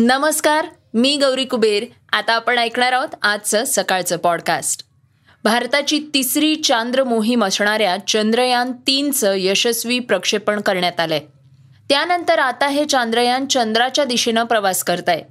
नमस्कार मी गौरी कुबेर. आता आपण ऐकणार आहोत आजचं सकाळचं पॉडकास्ट भारताची तिसरी चांद्र मोहीम असणाऱ्या चंद्रयान तीनचं यशस्वी प्रक्षेपण करण्यात आलंय. त्यानंतर आता हे चांद्रयान चंद्राच्या दिशेनं प्रवास करत आहे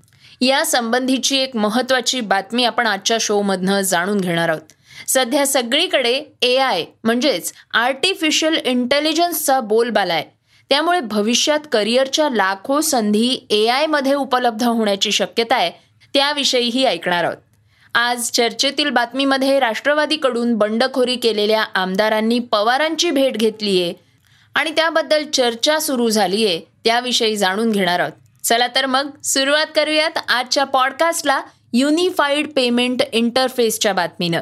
या संबंधीची एक महत्वाची बातमी आपण आजच्या शोमधनं जाणून घेणार आहोत. सध्या सगळीकडे ए आय म्हणजेच आर्टिफिशियल इंटेलिजन्सचा बोलबाला आहे. त्यामुळे भविष्यात करिअरच्या लाखो संधी ए आयमध्ये उपलब्ध होण्याची शक्यता आहे त्याविषयीही ऐकणार आहोत. आज चर्चेतील बातमीमध्ये राष्ट्रवादीकडून बंडखोरी केलेल्या आमदारांनी पवारांची भेट घेतली आहे आणि त्याबद्दल चर्चा सुरू झाली आहे त्याविषयी जाणून घेणार आहोत. चला तर मग सुरुवात करूयात आजच्या पॉडकास्टला युनिफाईड पेमेंट इंटरफेसच्या बातमीनं.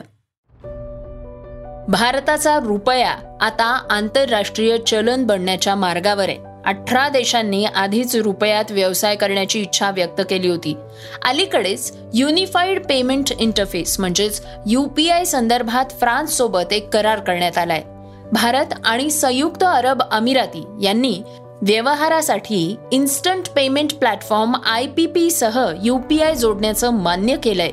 भारताचा रुपया आता आंतरराष्ट्रीय चलन बनण्याच्या मार्गावर आहे अठरा देशांनी आधीच रुपयात व्यवसाय करण्याची इच्छा व्यक्त केली होती. अलीकडेच युनिफाईड पेमेंट इंटरफेस म्हणजेच युपीआय संदर्भात फ्रान्स सोबत एक करार करण्यात आलाय. भारत आणि संयुक्त अरब अमिराती यांनी व्यवहारासाठी instant payment platform I P P सह युपीआय जोडण्याचं मान्य केलंय.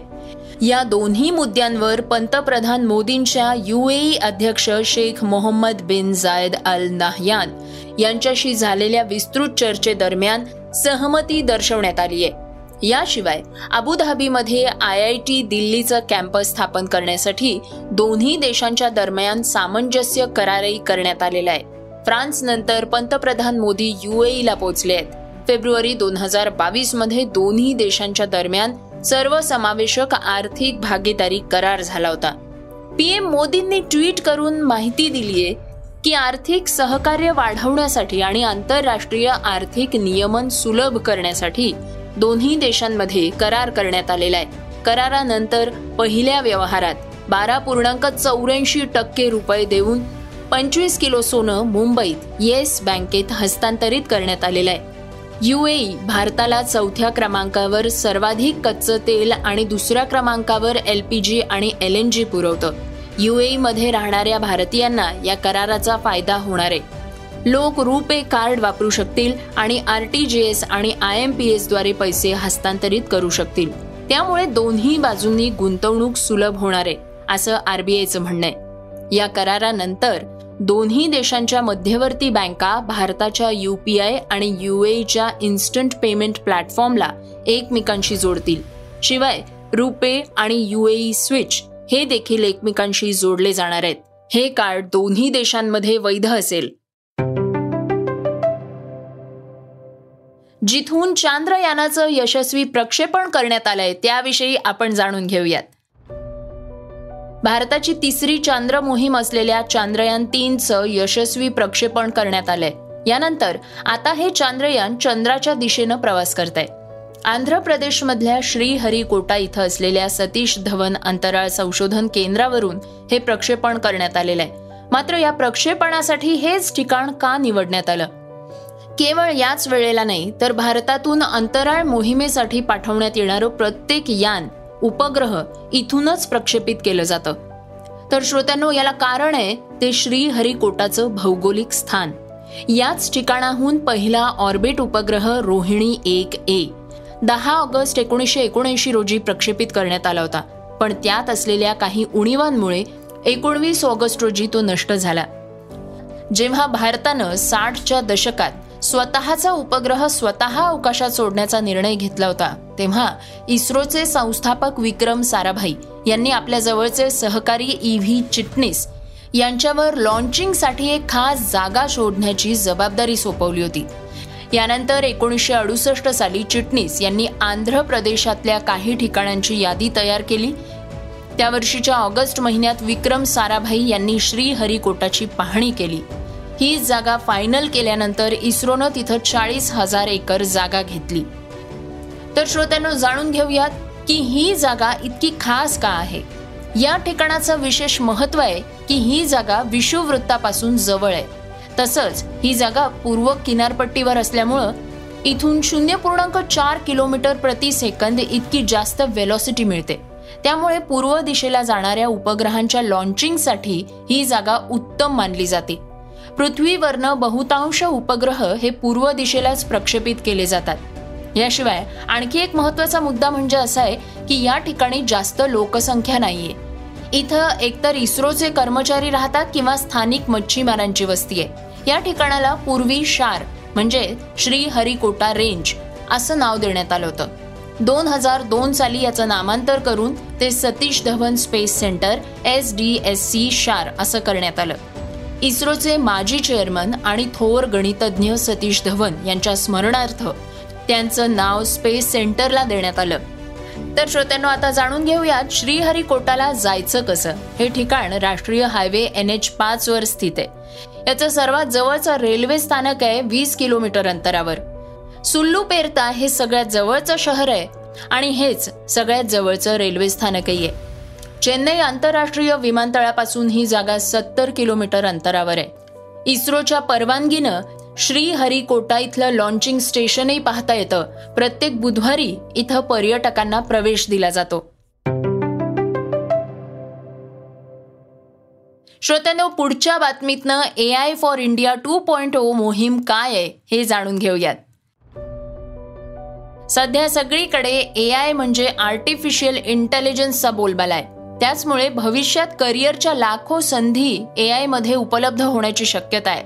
या दोन्ही मुद्द्यांवर पंतप्रधान मोदींच्या युएई अध्यक्ष Sheikh Mohammed bin Zayed Al Nahyan यांच्याशी झालेल्या विस्तृत चर्चेदरम्यान सहमती दर्शवण्यात आली आहे. याशिवाय अबुधाबीमध्ये आय आय टी दिल्लीचं कॅम्पस स्थापन करण्यासाठी दोन्ही देशांच्या दरम्यान सामंजस्य करारही करण्यात आलेला आहे. फ्रान्स नंतर पंतप्रधान मोदी युएईला पोहोचले आहेत. फेब्रुवारी दोन हजार बावीसमध्ये दोन्ही देशांच्या दरम्यान सर्वसमावेशक आर्थिक भागीदारी करार झाला होता. पीएम मोदींनी ट्विट करून माहिती दिलीये की आर्थिक सहकार्य वाढवण्यासाठी आणि आंतरराष्ट्रीय आर्थिक नियमन सुलभ करण्यासाठी दोन्ही देशांमध्ये करार करण्यात आलेला आहे. करारानंतर पहिल्या व्यवहारात बारा पूर्णांक चौऱ्याऐंशी टक्के रुपये देऊन पंचवीस किलो सोनं मुंबईत येस बँकेत हस्तांतरित करण्यात आलेलं आहे. युएई भारताला चौथ्या क्रमांकावर सर्वाधिक कच्चं तेल आणि दुसऱ्या क्रमांकावर एल पी जी आणि एल एन जी पुरवतं युएईमध्ये राहणाऱ्या भारतीयांना या कराराचा फायदा होणार आहे. लोक रुपे कार्ड वापरू शकतील आणि आर टी जी एस आणि आय एम पी एसद्वारे पैसे हस्तांतरित करू शकतील. त्यामुळे दोन्ही बाजूंनी गुंतवणूक सुलभ होणार आहे असं आरबीआयचं म्हणणं आहे. या करारानंतर दोन्ही देशांच्या मध्यवर्ती बँका भारताच्या युपीआय आणि युएच्या इन्स्टंट पेमेंट प्लॅटफॉर्मला एकमेकांशी जोडतील. शिवाय रुपे आणि युएई स्विच हे देखील एकमेकांशी जोडले जाणार आहेत. हे कार्ड दोन्ही देशांमध्ये वैध असेल. जिथून चांद्रयानाचं यशस्वी प्रक्षेपण करण्यात आलंय त्याविषयी आपण जाणून घेऊयात. भारताची तिसरी चांद्र मोहीम असलेल्या चांद्रयान तीनचं यशस्वी प्रक्षेपण करण्यात आलंय. यानंतर आता हे चांद्रयान चंद्राच्या दिशेनं प्रवास करत आहे आंध्र प्रदेशमधल्या श्रीहरिकोटा इथं असलेल्या सतीश धवन अंतराळ संशोधन केंद्रावरून हे प्रक्षेपण करण्यात आलेलं आहे मात्र या प्रक्षेपणासाठी हेच ठिकाण का निवडण्यात आलं? केवळ याच वेळेला नाही तर भारतातून अंतराळ मोहिमेसाठी पाठवण्यात येणारं प्रत्येक यान उपग्रह इथूनच प्रक्षेपित केलं जातं. तर श्रोत्यांनो याला कारण आहे ते श्रीहरिकोटाचं भौगोलिक स्थान. याच ठिकाणाहून पहिला ऑर्बिट उपग्रह रोहिणी एक ए. दहा ऑगस्ट एकोणीसशे एकोणऐंशी रोजी प्रक्षेपित करण्यात आला होता. पण त्यात असलेल्या काही उणीवांमुळे एकोणवीस ऑगस्ट रोजी तो नष्ट झाला. जेव्हा भारतानं साठच्या दशकात स्वतःचा उपग्रह स्वतः अवकाशात सोडण्याचा निर्णय घेतला होता. तेव्हा इस्रोचे संस्थापक विक्रम साराभाई यांनी आपल्या जवळचे सहकारी ई व्ही चिटणीस यांच्यावर लॉन्चिंगसाठी एक खास जागा शोधण्याची जबाबदारी सोपवली होती. यानंतर एकोणीसशे अडुसष्ट साली चिटणीस यांनी आंध्र प्रदेशातल्या काही ठिकाणांची यादी तयार केली. त्या वर्षीच्या ऑगस्ट महिन्यात विक्रम साराभाई यांनी श्रीहरिकोटाची पाहणी केली. ही जागा फायनल केल्यानंतर इस्रोनं तिथं चाळीस हजार एकर जागा घेतली. तर श्रोत्यांना जाणून घेऊयात की ही जागा इतकी खास का आहे? या ठिकाणाचं विशेष महत्त्व आहे की ही जागा विषुववृत्तापासून जवळ आहे. तसंच ही जागा पूर्व किनारपट्टीवर असल्यामुळं इथून शून्य पूर्णांक चार किलोमीटर प्रति सेकंद इतकी जास्त वेलॉसिटी मिळते. त्यामुळे पूर्व दिशेला जाणाऱ्या उपग्रहांच्या लॉन्चिंगसाठी ही जागा उत्तम मानली जाते. पृथ्वीवरनं बहुतांश उपग्रह हे पूर्व दिशेलाच प्रक्षेपित केले जातात. याशिवाय आणखी एक महत्त्वाचा मुद्दा म्हणजे असा आहे की या ठिकाणी जास्त लोकसंख्या नाहीये. इथं एकतर इस्रोचे कर्मचारी राहतात किंवा स्थानिक मच्छीमारांची वस्ती आहे. या ठिकाणाला पूर्वी शार म्हणजे श्री हरिकोटा रेंज असं नाव देण्यात आलं होतं. दोन हजार दोन साली याचं नामांतर करून ते Satish Dhawan space centre S D S C SHAR असं करण्यात आलं. इस्रोचे माजी चेअरमन आणि थोर गणितज्ञ सतीश धवन यांच्या स्मरणार्थ त्यांचं नाव स्पेस सेंटरला देण्यात आलं. तर श्रोत्यांनो आता जाणून घेऊयात श्रीहरिकोटाला जायचं कसं? हे ठिकाण राष्ट्रीय हायवे एन एच पाच वर स्थित आहे. याचं सर्वात जवळचं रेल्वे स्थानक आहे वीस किलोमीटर अंतरावर. सुल्लू पेरता हे सगळ्यात जवळचं शहर आहे आणि हेच सगळ्यात जवळचं रेल्वे स्थानकही आहे. चेन्नई आंतरराष्ट्रीय विमानतळापासून ही जागा सत्तर किलोमीटर अंतरावर आहे. इस्रोच्या परवानगीनं श्री हरिकोटा इथलं लॉन्चिंग स्टेशनही पाहता येतं. प्रत्येक बुधवारी इथं पर्यटकांना प्रवेश दिला जातो. श्रोत्यांनो पुढच्या बातमीतनं A I for India two point O मोहीम काय आहे हे जाणून घेऊयात. सध्या सगळीकडे ए आय म्हणजे आर्टिफिशियल इंटेलिजन्सचा बोलबाला आहे. त्याचमुळे भविष्यात करिअरच्या लाखो संधी ए आयमध्ये उपलब्ध होण्याची शक्यता आहे.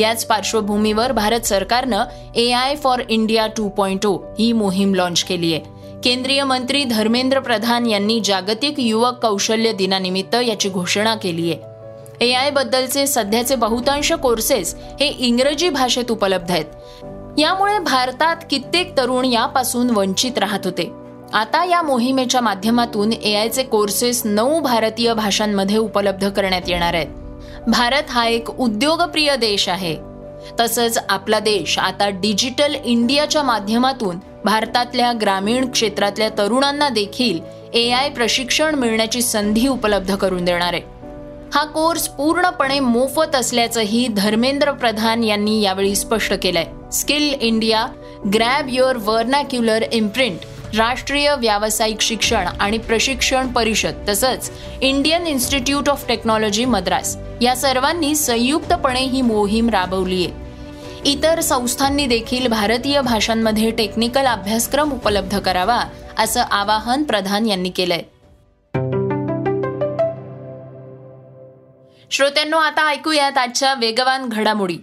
याच पार्श्वभूमीवर भारत सरकारनं A I for India two point two ही मोहीम लॉन्च केली आहे. केंद्रीय मंत्री धर्मेंद्र प्रधान यांनी जागतिक युवक कौशल्य दिनानिमित्त याची घोषणा केली आहे. ए आय बद्दलचे सध्याचे बहुतांश कोर्सेस हे इंग्रजी भाषेत उपलब्ध आहेत. यामुळे भारतात कित्येक तरुण यापासून वंचित राहत होते. आता या मोहिमेच्या माध्यमातून ए आयचे कोर्सेस नऊ भारतीय भाषांमध्ये उपलब्ध करण्यात येणार आहेत. भारत हा एक उद्योगप्रिय देश आहे. तसंच आपला देश आता डिजिटल इंडियाच्या माध्यमातून भारतातल्या ग्रामीण क्षेत्रातल्या तरुणांना देखील ए आय प्रशिक्षण मिळण्याची संधी उपलब्ध करून देणार आहे. हा कोर्स पूर्णपणे मोफत असल्याचंही धर्मेंद्र प्रधान यांनी यावेळी स्पष्ट केलंय. Skill India grab your vernacular imprint राष्ट्रीय व्यावसायिक शिक्षण आणि प्रशिक्षण परिषद तसंच Indian Institute of Technology Madras या सर्वांनी संयुक्तपणे ही मोहीम राबवली आहे इतर संस्थांनी देखील भारतीय भाषांमध्ये टेक्निकल अभ्यासक्रम उपलब्ध करावा असं आवाहन प्रधान यांनी केलंय. श्रोत्यांनो आता ऐकूयात आजच्या वेगवान घडामोडी.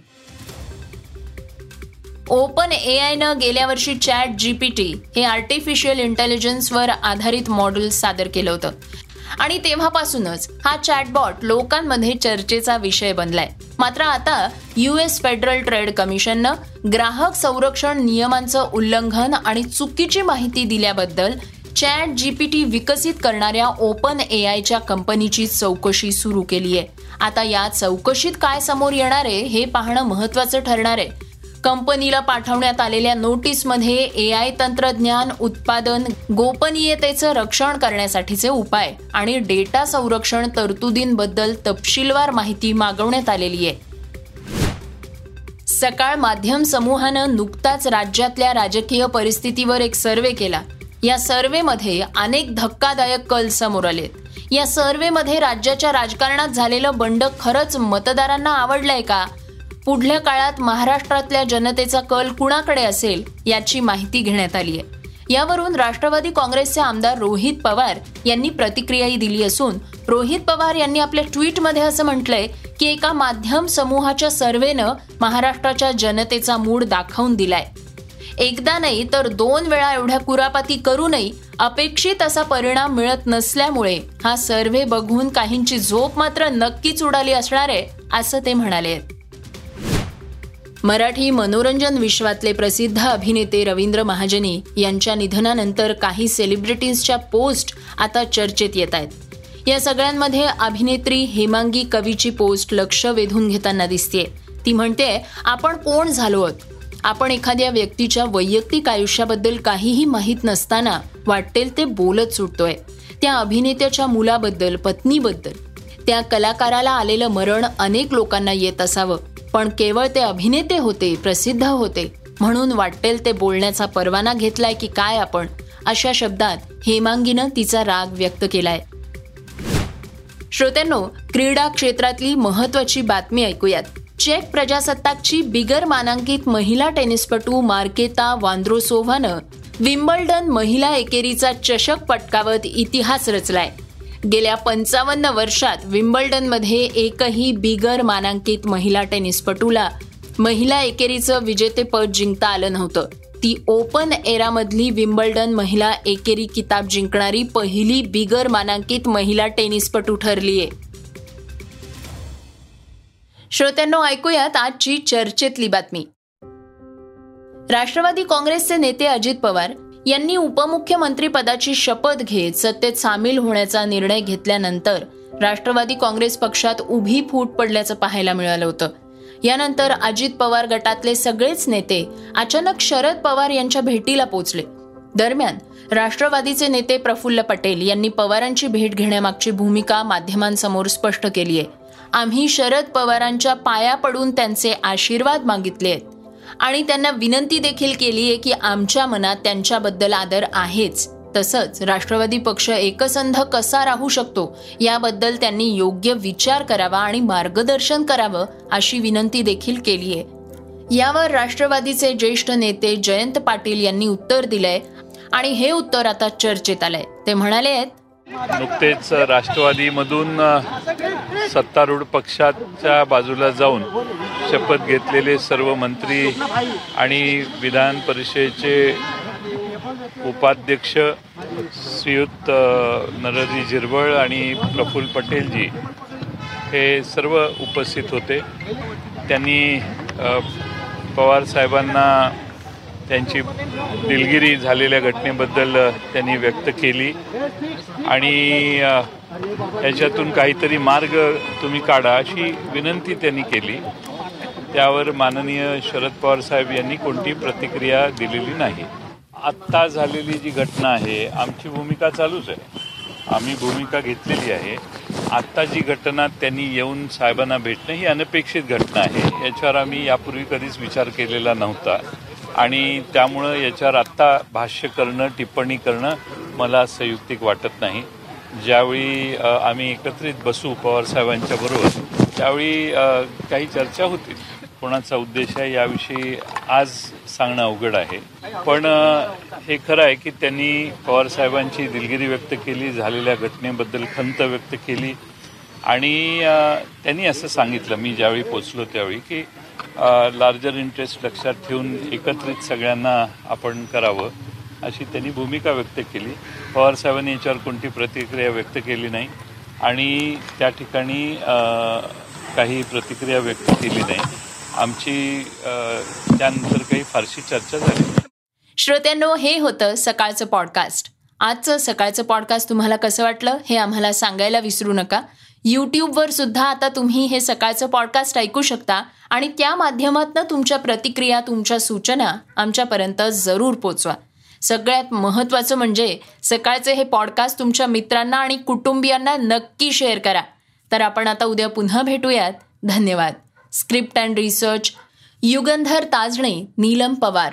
ओपन ए आयनं गेल्या वर्षी चॅट जीपीटी हे आर्टिफिशियल इंटेलिजन्सवर आधारित मॉडेल सादर केलं होतं. आणि तेव्हापासूनच हा चॅटबॉट लोकांमध्ये चर्चेचा विषय बनलाय. मात्र आता यूएस फेडरल ट्रेड कमिशननं ग्राहक संरक्षण नियमांचं उल्लंघन आणि चुकीची माहिती दिल्याबद्दल चॅट जीपीटी विकसित करणाऱ्या ओपन ए आयच्या कंपनीची चौकशी सुरू केली आहे आता या चौकशीत काय समोर येणार आहे हे पाहणं महत्वाचं ठरणार आहे. कंपनीला पाठवण्यात आलेल्या नोटीसमध्ये ए आय तंत्रज्ञान उत्पादन गोपनीयतेचं रक्षण करण्यासाठीचे उपाय आणि डेटा संरक्षण तरतुदींबद्दल तपशीलवार माहिती मागवण्यात आलेली आहे. सकाळ माध्यम समूहानं नुकताच राज्यातल्या राजकीय परिस्थितीवर एक सर्वे केला. या सर्वेमध्ये अनेक धक्कादायक कल समोर आलेत. या सर्वेमध्ये राज्याच्या राजकारणात झालेलं बंड खरंच मतदारांना आवडलंय का? पुढल्या काळात महाराष्ट्रातल्या जनतेचा कल कुणाकडे असेल याची माहिती घेण्यात आली आहे. यावरून राष्ट्रवादी काँग्रेसचे आमदार रोहित पवार यांनी प्रतिक्रियाही दिली असून रोहित पवार यांनी आपल्या ट्विटमध्ये असं म्हटलंय की एका माध्यम समूहाच्या सर्वेनं महाराष्ट्राच्या जनतेचा मूड दाखवून दिलाय. एकदा नाही तर दोन वेळा एवढ्या कुरापाती करूनही अपेक्षित असा परिणाम मिळत नसल्यामुळे हा सर्व्हे बघून काहींची झोप मात्र नक्कीच उडाली असणार आहे असं ते म्हणाले मराठी मनोरंजन विश्वातले प्रसिद्ध अभिनेते रवींद्र महाजनी यांच्या निधनानंतर काही सेलिब्रिटीजच्या पोस्ट आता चर्चेत येत आहेत. या सगळ्यांमध्ये अभिनेत्री हेमांगी कवीची पोस्ट लक्ष वेधून घेताना दिसतेय. ती म्हणते आपण कोण झालो आहोत? आपण एखाद्या व्यक्तीच्या वैयक्तिक आयुष्याबद्दल काहीही माहीत नसताना वाटेल ते बोलत सुटतोय. त्या अभिनेत्याच्या मुलाबद्दल पत्नीबद्दल. त्या कलाकाराला आलेलं मरण अनेक लोकांना येत असावं. पण केवळ ते अभिनेते होते प्रसिद्ध होते. म्हणून वाटेल ते बोलण्याचा परवाना घेतलाय की काय आपण अशा शब्दात हेमांगीनं तिचा राग व्यक्त केलाय. श्रोत्यांनो क्रीडा क्षेत्रातली महत्वाची बातमी ऐकूयात. चेक प्रजासत्ताकची बिगर मानांकित महिला टेनिसपटू मार्केता वांद्रोसोव्हानं विम्बल्डन महिला एकेरीचा चषक पटकावत इतिहास रचलाय. गेल्या पंचावन्न वर्षात विम्बल्डनमध्ये एकही बिगर मानांकित महिला टेनिसपटूला महिला एकेरीचं विजेतेपद जिंकता आलं नव्हतं. ती ओपन एरामधली विम्बल्डन महिला एकेरी किताब जिंकणारी पहिली बिगर मानांकित महिला टेनिसपटू ठरलीय. श्रोत्यांनो ऐकूयात आजची चर्चेतली बातमी. राष्ट्रवादी काँग्रेसचे नेते अजित पवार यांनी उपमुख्यमंत्रीपदाची शपथ घेत सत्तेत सामील होण्याचा निर्णय घेतल्यानंतर राष्ट्रवादी काँग्रेस पक्षात उभी फूट पडल्याचं पाहायला मिळालं होतं. यानंतर अजित पवार गटातले सगळेच नेते अचानक शरद पवार यांच्या भेटीला पोचले. दरम्यान राष्ट्रवादीचे नेते प्रफुल्ल पटेल यांनी पवारांची भेट घेण्यामागची भूमिका माध्यमांसमोर स्पष्ट केली आहे आम्ही शरद पवारांच्या पाया पडून त्यांचे आशीर्वाद मागितले आहेत. आणि त्यांना विनंती देखील केली आहे की आमच्या मनात त्यांच्याबद्दल आदर आहेच. तसंच राष्ट्रवादी पक्ष एकसंध कसा राहू शकतो याबद्दल त्यांनी योग्य विचार करावा आणि मार्गदर्शन करावं अशी विनंती देखील केली आहे. यावर राष्ट्रवादीचे ज्येष्ठ नेते जयंत पाटील यांनी उत्तर दिलंय आणि हे उत्तर आता चर्चेत आलंय. ते म्हणाले आहेत नुकतेच राष्ट्रवादीमधून सत्तारूढ पक्षाच्या बाजूला जाऊन शपथ घेतलेले सर्व मंत्री आणि विधान परिषदेचे उपाध्यक्ष श्रीयुत नरजी झिरवळ आणि प्रफुल्ल पटेलजी हे सर्व उपस्थित होते. त्यांनी पवार साहेबांना त्यांची दिलगिरी झालेल्या घटनेबद्दल त्यांनी व्यक्त केली. आणि याच्यातून काहीतरी मार्ग तुम्ही काढा अशी विनंती त्यांनी केली. त्यावर माननीय शरद पवार साहेब यांनी कोणती प्रतिक्रिया दिलेली नाही. आत्ता झालेली जी घटना आहे आमची भूमिका चालूच आहे. आम्ही भूमिका घेतलेली आहे. आत्ता जी घटना त्यांनी येऊन साहेबांना भेटणं ही अनपेक्षित घटना आहे. याच्यावर आम्ही यापूर्वी कधीच विचार केलेला नव्हता. आणि त्यामुळं याच्यावर आत्ता भाष्य करणं टिप्पणी करणं मला संयुक्तिक वाटत नाही. ज्यावेळी आम्ही एकत्रित बसू पवारसाहेबांच्या बरोबर त्यावेळी काही चर्चा होतील. कोणाचा उद्देश आहे याविषयी आज सांगणं अवघड आहे. पण हे खरं आहे की त्यांनी पवारसाहेबांची दिलगिरी व्यक्त केली झालेल्या घटनेबद्दल खंत व्यक्त केली. आणि त्यांनी असं सांगितलं मी ज्यावेळी पोचलो त्यावेळी की लार्जर इंटरेस्ट लक्षात ठेवून एकत्रित सगळ्यांना आपण करावं अशी त्यांनी भूमिका व्यक्त केली. पवारसाहेबांनी याच्यावर कोणती प्रतिक्रिया व्यक्त केली नाही आणि त्या ठिकाणी काही प्रतिक्रिया व्यक्त केली नाही. आमची त्यानंतर काही फारशी चर्चा झाली. श्रोत्यांनो हे होतं सकाळचं पॉडकास्ट आजचं सकाळचं पॉडकास्ट तुम्हाला कसं वाटलं हे आम्हाला सांगायला विसरू नका. यूट्यूबवर सुद्धा आता तुम्ही हे सकाळचं पॉडकास्ट ऐकू शकता आणि त्या माध्यमातून तुमच्या प्रतिक्रिया तुमच्या सूचना आमच्यापर्यंत जरूर पोचवा. सगळ्यात महत्त्वाचं म्हणजे सकाळचे हे पॉडकास्ट तुमच्या मित्रांना आणि कुटुंबियांना नक्की शेअर करा. तर आपण आता उद्या पुन्हा भेटूयात. धन्यवाद. Script and research Yugandhar Tajne Neelam Pawar.